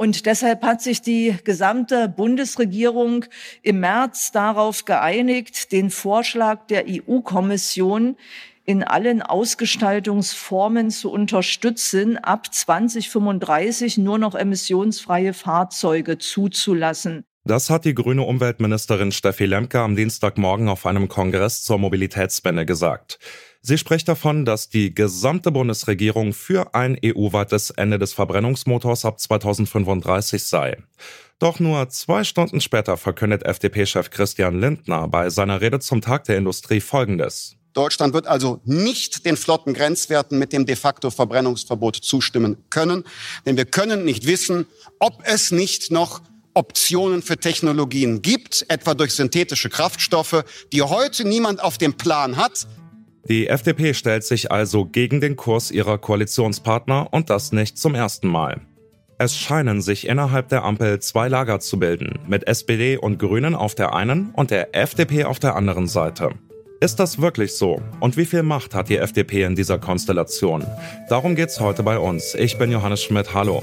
Und deshalb hat sich die gesamte Bundesregierung im März darauf geeinigt, den Vorschlag der EU-Kommission in allen Ausgestaltungsformen zu unterstützen, ab 2035 nur noch emissionsfreie Fahrzeuge zuzulassen. Das hat die grüne Umweltministerin Steffi Lemke am Dienstagmorgen auf einem Kongress zur Mobilitätswende gesagt. Sie spricht davon, dass die gesamte Bundesregierung für ein EU-weites Ende des Verbrennungsmotors ab 2035 sei. Doch nur zwei Stunden später verkündet FDP-Chef Christian Lindner bei seiner Rede zum Tag der Industrie Folgendes. Deutschland wird also nicht den flotten Grenzwerten mit dem de facto Verbrennungsverbot zustimmen können, denn wir können nicht wissen, ob es nicht noch Optionen für Technologien gibt, etwa durch synthetische Kraftstoffe, die heute niemand auf dem Plan hat. Die FDP stellt sich also gegen den Kurs ihrer Koalitionspartner und das nicht zum ersten Mal. Es scheinen sich innerhalb der Ampel zwei Lager zu bilden, mit SPD und Grünen auf der einen und der FDP auf der anderen Seite. Ist das wirklich so? Und wie viel Macht hat die FDP in dieser Konstellation? Darum geht's heute bei uns. Ich bin Johannes Schmidt. Hallo.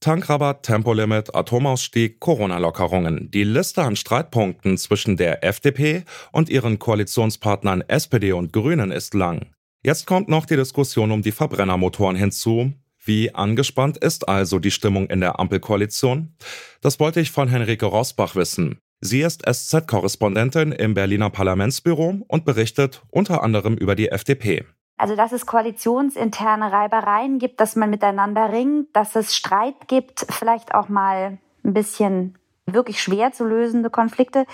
Tankrabatt, Tempolimit, Atomausstieg, Corona-Lockerungen. Die Liste an Streitpunkten zwischen der FDP und ihren Koalitionspartnern SPD und Grünen ist lang. Jetzt kommt noch die Diskussion um die Verbrennermotoren hinzu. Wie angespannt ist also die Stimmung in der Ampelkoalition? Das wollte ich von Henrike Rosbach wissen. Sie ist SZ-Korrespondentin im Berliner Parlamentsbüro und berichtet unter anderem über die FDP. Also, dass es koalitionsinterne Reibereien gibt, dass man miteinander ringt, dass es Streit gibt, vielleicht auch mal ein bisschen wirklich schwer zu lösende Konflikte.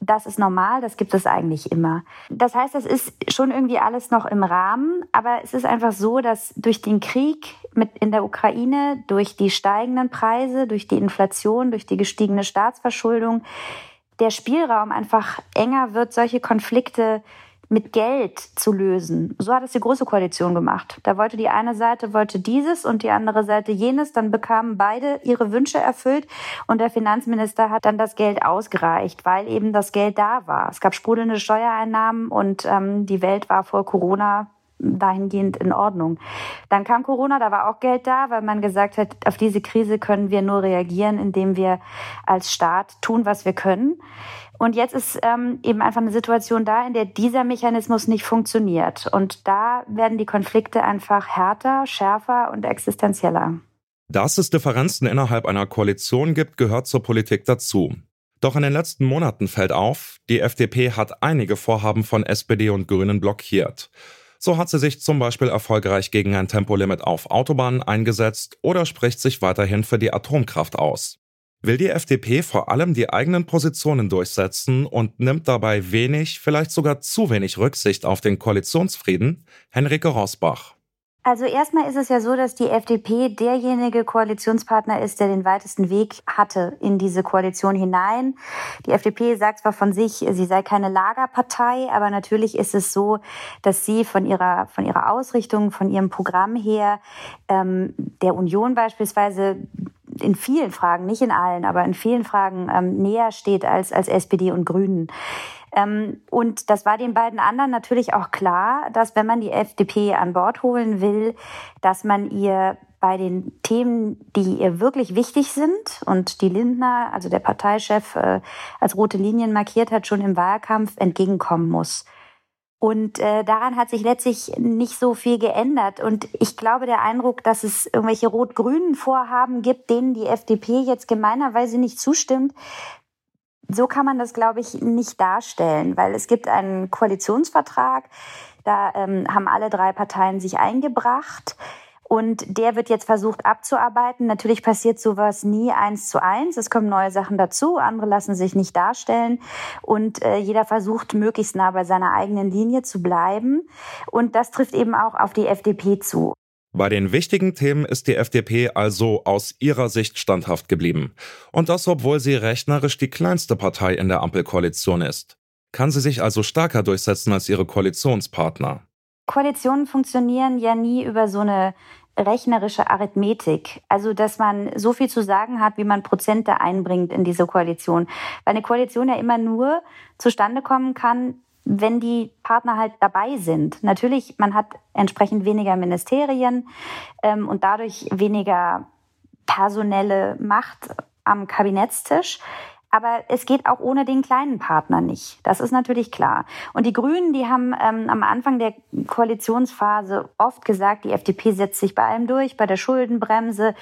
Das ist normal, das gibt es eigentlich immer. Das heißt, das ist schon irgendwie alles noch im Rahmen, aber es ist einfach so, dass durch den Krieg mit in der Ukraine, durch die steigenden Preise, durch die Inflation, durch die gestiegene Staatsverschuldung, der Spielraum einfach enger wird, solche Konflikte mit Geld zu lösen. So hat es die Große Koalition gemacht. Da wollte die eine Seite wollte dieses und die andere Seite jenes. Dann bekamen beide ihre Wünsche erfüllt und der Finanzminister hat dann das Geld ausgereicht, weil eben das Geld da war. Es gab sprudelnde Steuereinnahmen und ähm, die Welt war vor Corona dahingehend in Ordnung. Dann kam Corona, da war auch Geld da, weil man gesagt hat, auf diese Krise können wir nur reagieren, indem wir als Staat tun, was wir können. Und jetzt ist ähm, eben einfach eine Situation da, in der dieser Mechanismus nicht funktioniert. Und da werden die Konflikte einfach härter, schärfer und existenzieller. Dass es Differenzen innerhalb einer Koalition gibt, gehört zur Politik dazu. Doch in den letzten Monaten fällt auf, die FDP hat einige Vorhaben von SPD und Grünen blockiert. So hat sie sich zum Beispiel erfolgreich gegen ein Tempolimit auf Autobahnen eingesetzt oder spricht sich weiterhin für die Atomkraft aus. Will die FDP vor allem die eigenen Positionen durchsetzen und nimmt dabei wenig, vielleicht sogar zu wenig Rücksicht auf den Koalitionsfrieden? Henrike Rosbach. Also erstmal ist es ja so, dass die FDP derjenige Koalitionspartner ist, der den weitesten Weg hatte in diese Koalition hinein. Die FDP sagt zwar von sich, sie sei keine Lagerpartei, aber natürlich ist es so, dass sie von ihrer, von ihrer Ausrichtung, von ihrem Programm her ähm, der Union beispielsweise in vielen Fragen, nicht in allen, aber in vielen Fragen ähm, näher steht als, als SPD und Grünen. Ähm, und das war den beiden anderen natürlich auch klar, dass wenn man die FDP an Bord holen will, dass man ihr bei den Themen, die ihr wirklich wichtig sind und die Lindner, also der Parteichef, äh, als rote Linien markiert hat, schon im Wahlkampf entgegenkommen muss. Und äh, daran hat sich letztlich nicht so viel geändert. Und ich glaube, der Eindruck, dass es irgendwelche rot-grünen Vorhaben gibt, denen die FDP jetzt gemeinerweise nicht zustimmt, so kann man das, glaube ich, nicht darstellen, weil es gibt einen Koalitionsvertrag, Da ähm, haben alle drei Parteien sich eingebracht. Und der wird jetzt versucht abzuarbeiten. Natürlich passiert sowas nie eins zu eins. Es kommen neue Sachen dazu, andere lassen sich nicht darstellen. Und äh, jeder versucht, möglichst nah bei seiner eigenen Linie zu bleiben. Und das trifft eben auch auf die FDP zu. Bei den wichtigen Themen ist die FDP also aus ihrer Sicht standhaft geblieben. Und das, obwohl sie rechnerisch die kleinste Partei in der Ampelkoalition ist. Kann sie sich also stärker durchsetzen als ihre Koalitionspartner? Koalitionen funktionieren ja nie über so eine rechnerische Arithmetik. Also, dass man so viel zu sagen hat, wie man Prozente einbringt in diese Koalition. Weil eine Koalition ja immer nur zustande kommen kann, wenn die Partner halt dabei sind. Natürlich, man hat entsprechend weniger Ministerien ähm, und dadurch weniger personelle Macht am Kabinettstisch. Aber es geht auch ohne den kleinen Partner nicht. Das ist natürlich klar. Und die Grünen, die haben ähm, am Anfang der Koalitionsphase oft gesagt, die FDP setzt sich bei allem durch, bei der Schuldenbremse,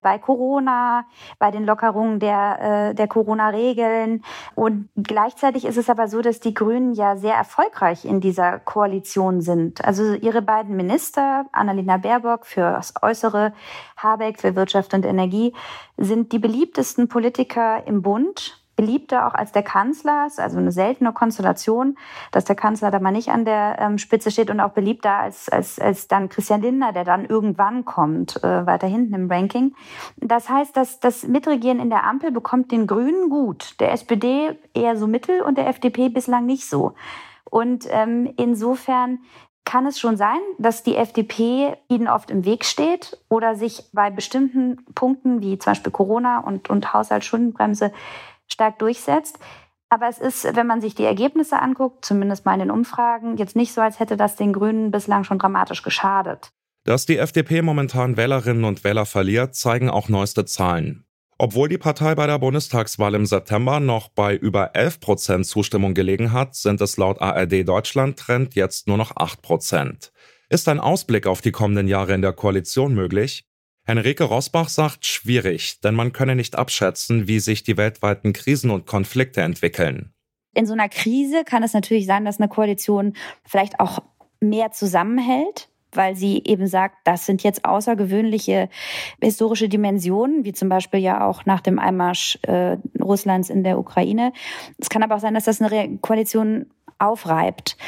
bei Corona, bei den Lockerungen der, äh, der Corona-Regeln. Und gleichzeitig ist es aber so, dass die Grünen ja sehr erfolgreich in dieser Koalition sind. Also ihre beiden Minister, Annalena Baerbock für das Äußere, Habeck für Wirtschaft und Energie, sind die beliebtesten Politiker im Bund beliebter auch als der Kanzler. Also eine seltene Konstellation, dass der Kanzler da mal nicht an der ähm, Spitze steht und auch beliebter als, als, als dann Christian Lindner, der dann irgendwann kommt, äh, weiter hinten im Ranking. Das heißt, dass das Mitregieren in der Ampel bekommt den Grünen gut, der SPD eher so mittel und der FDP bislang nicht so. Und ähm, insofern kann es schon sein, dass die FDP ihnen oft im Weg steht oder sich bei bestimmten Punkten wie zum Beispiel Corona und, und Haushaltsschuldenbremse stark durchsetzt. Aber es ist, wenn man sich die Ergebnisse anguckt, zumindest mal in den Umfragen, jetzt nicht so, als hätte das den Grünen bislang schon dramatisch geschadet. Dass die FDP momentan Wählerinnen und Wähler verliert, zeigen auch neueste Zahlen. Obwohl die Partei bei der Bundestagswahl im September noch bei über 11 Prozent Zustimmung gelegen hat, sind es laut ARD Deutschland Trend jetzt nur noch 8 Prozent. Ist ein Ausblick auf die kommenden Jahre in der Koalition möglich? Henrike Rosbach sagt schwierig, denn man könne nicht abschätzen, wie sich die weltweiten Krisen und Konflikte entwickeln. In so einer Krise kann es natürlich sein, dass eine Koalition vielleicht auch mehr zusammenhält, weil sie eben sagt, das sind jetzt außergewöhnliche historische Dimensionen, wie zum Beispiel ja auch nach dem Einmarsch äh, Russlands in der Ukraine. Es kann aber auch sein, dass das eine Koalition aufreibt.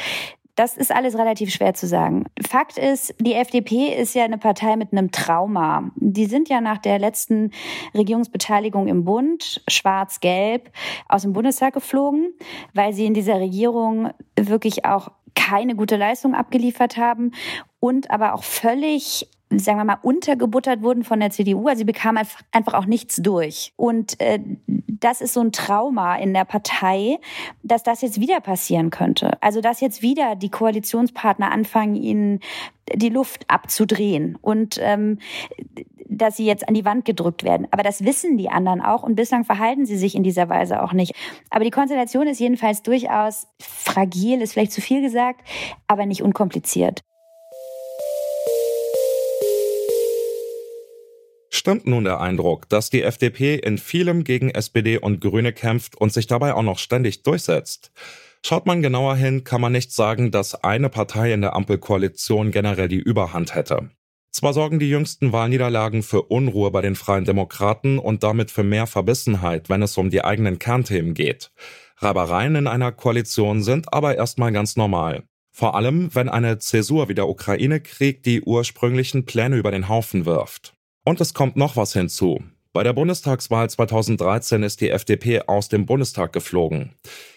Das ist alles relativ schwer zu sagen. Fakt ist, die FDP ist ja eine Partei mit einem Trauma. Die sind ja nach der letzten Regierungsbeteiligung im Bund, schwarz-gelb, aus dem Bundestag geflogen, weil sie in dieser Regierung wirklich auch keine gute Leistung abgeliefert haben und aber auch völlig sagen wir mal, untergebuttert wurden von der CDU. Also sie bekamen einfach auch nichts durch. Und äh, das ist so ein Trauma in der Partei, dass das jetzt wieder passieren könnte. Also dass jetzt wieder die Koalitionspartner anfangen, ihnen die Luft abzudrehen und ähm, dass sie jetzt an die Wand gedrückt werden. Aber das wissen die anderen auch und bislang verhalten sie sich in dieser Weise auch nicht. Aber die Konstellation ist jedenfalls durchaus fragil, ist vielleicht zu viel gesagt, aber nicht unkompliziert. Stimmt nun der Eindruck, dass die FDP in vielem gegen SPD und Grüne kämpft und sich dabei auch noch ständig durchsetzt? Schaut man genauer hin, kann man nicht sagen, dass eine Partei in der Ampelkoalition generell die Überhand hätte. Zwar sorgen die jüngsten Wahlniederlagen für Unruhe bei den Freien Demokraten und damit für mehr Verbissenheit, wenn es um die eigenen Kernthemen geht. Reibereien in einer Koalition sind aber erstmal ganz normal. Vor allem, wenn eine Zäsur wie der Ukraine-Krieg die ursprünglichen Pläne über den Haufen wirft. Und es kommt noch was hinzu. Bei der Bundestagswahl 2013 ist die FDP aus dem Bundestag geflogen.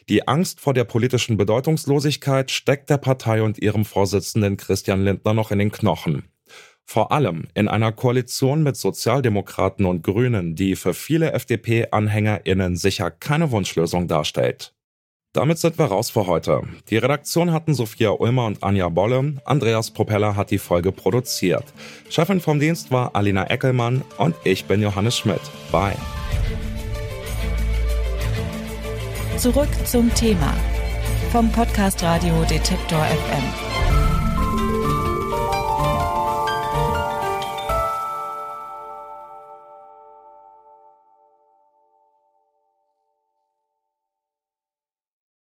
Die Angst vor der politischen Bedeutungslosigkeit steckt der Partei und ihrem Vorsitzenden Christian Lindner noch in den Knochen. Vor allem in einer Koalition mit Sozialdemokraten und Grünen, die für viele FDP-AnhängerInnen sicher keine Wunschlösung darstellt. Damit sind wir raus für heute. Die Redaktion hatten Sophia Ulmer und Anja Bolle. Andreas Propeller hat die Folge produziert. Chefin vom Dienst war Alina Eckelmann und ich bin Johannes Schmidt. Bye. Zurück zum Thema vom Podcast Radio Detektor FM.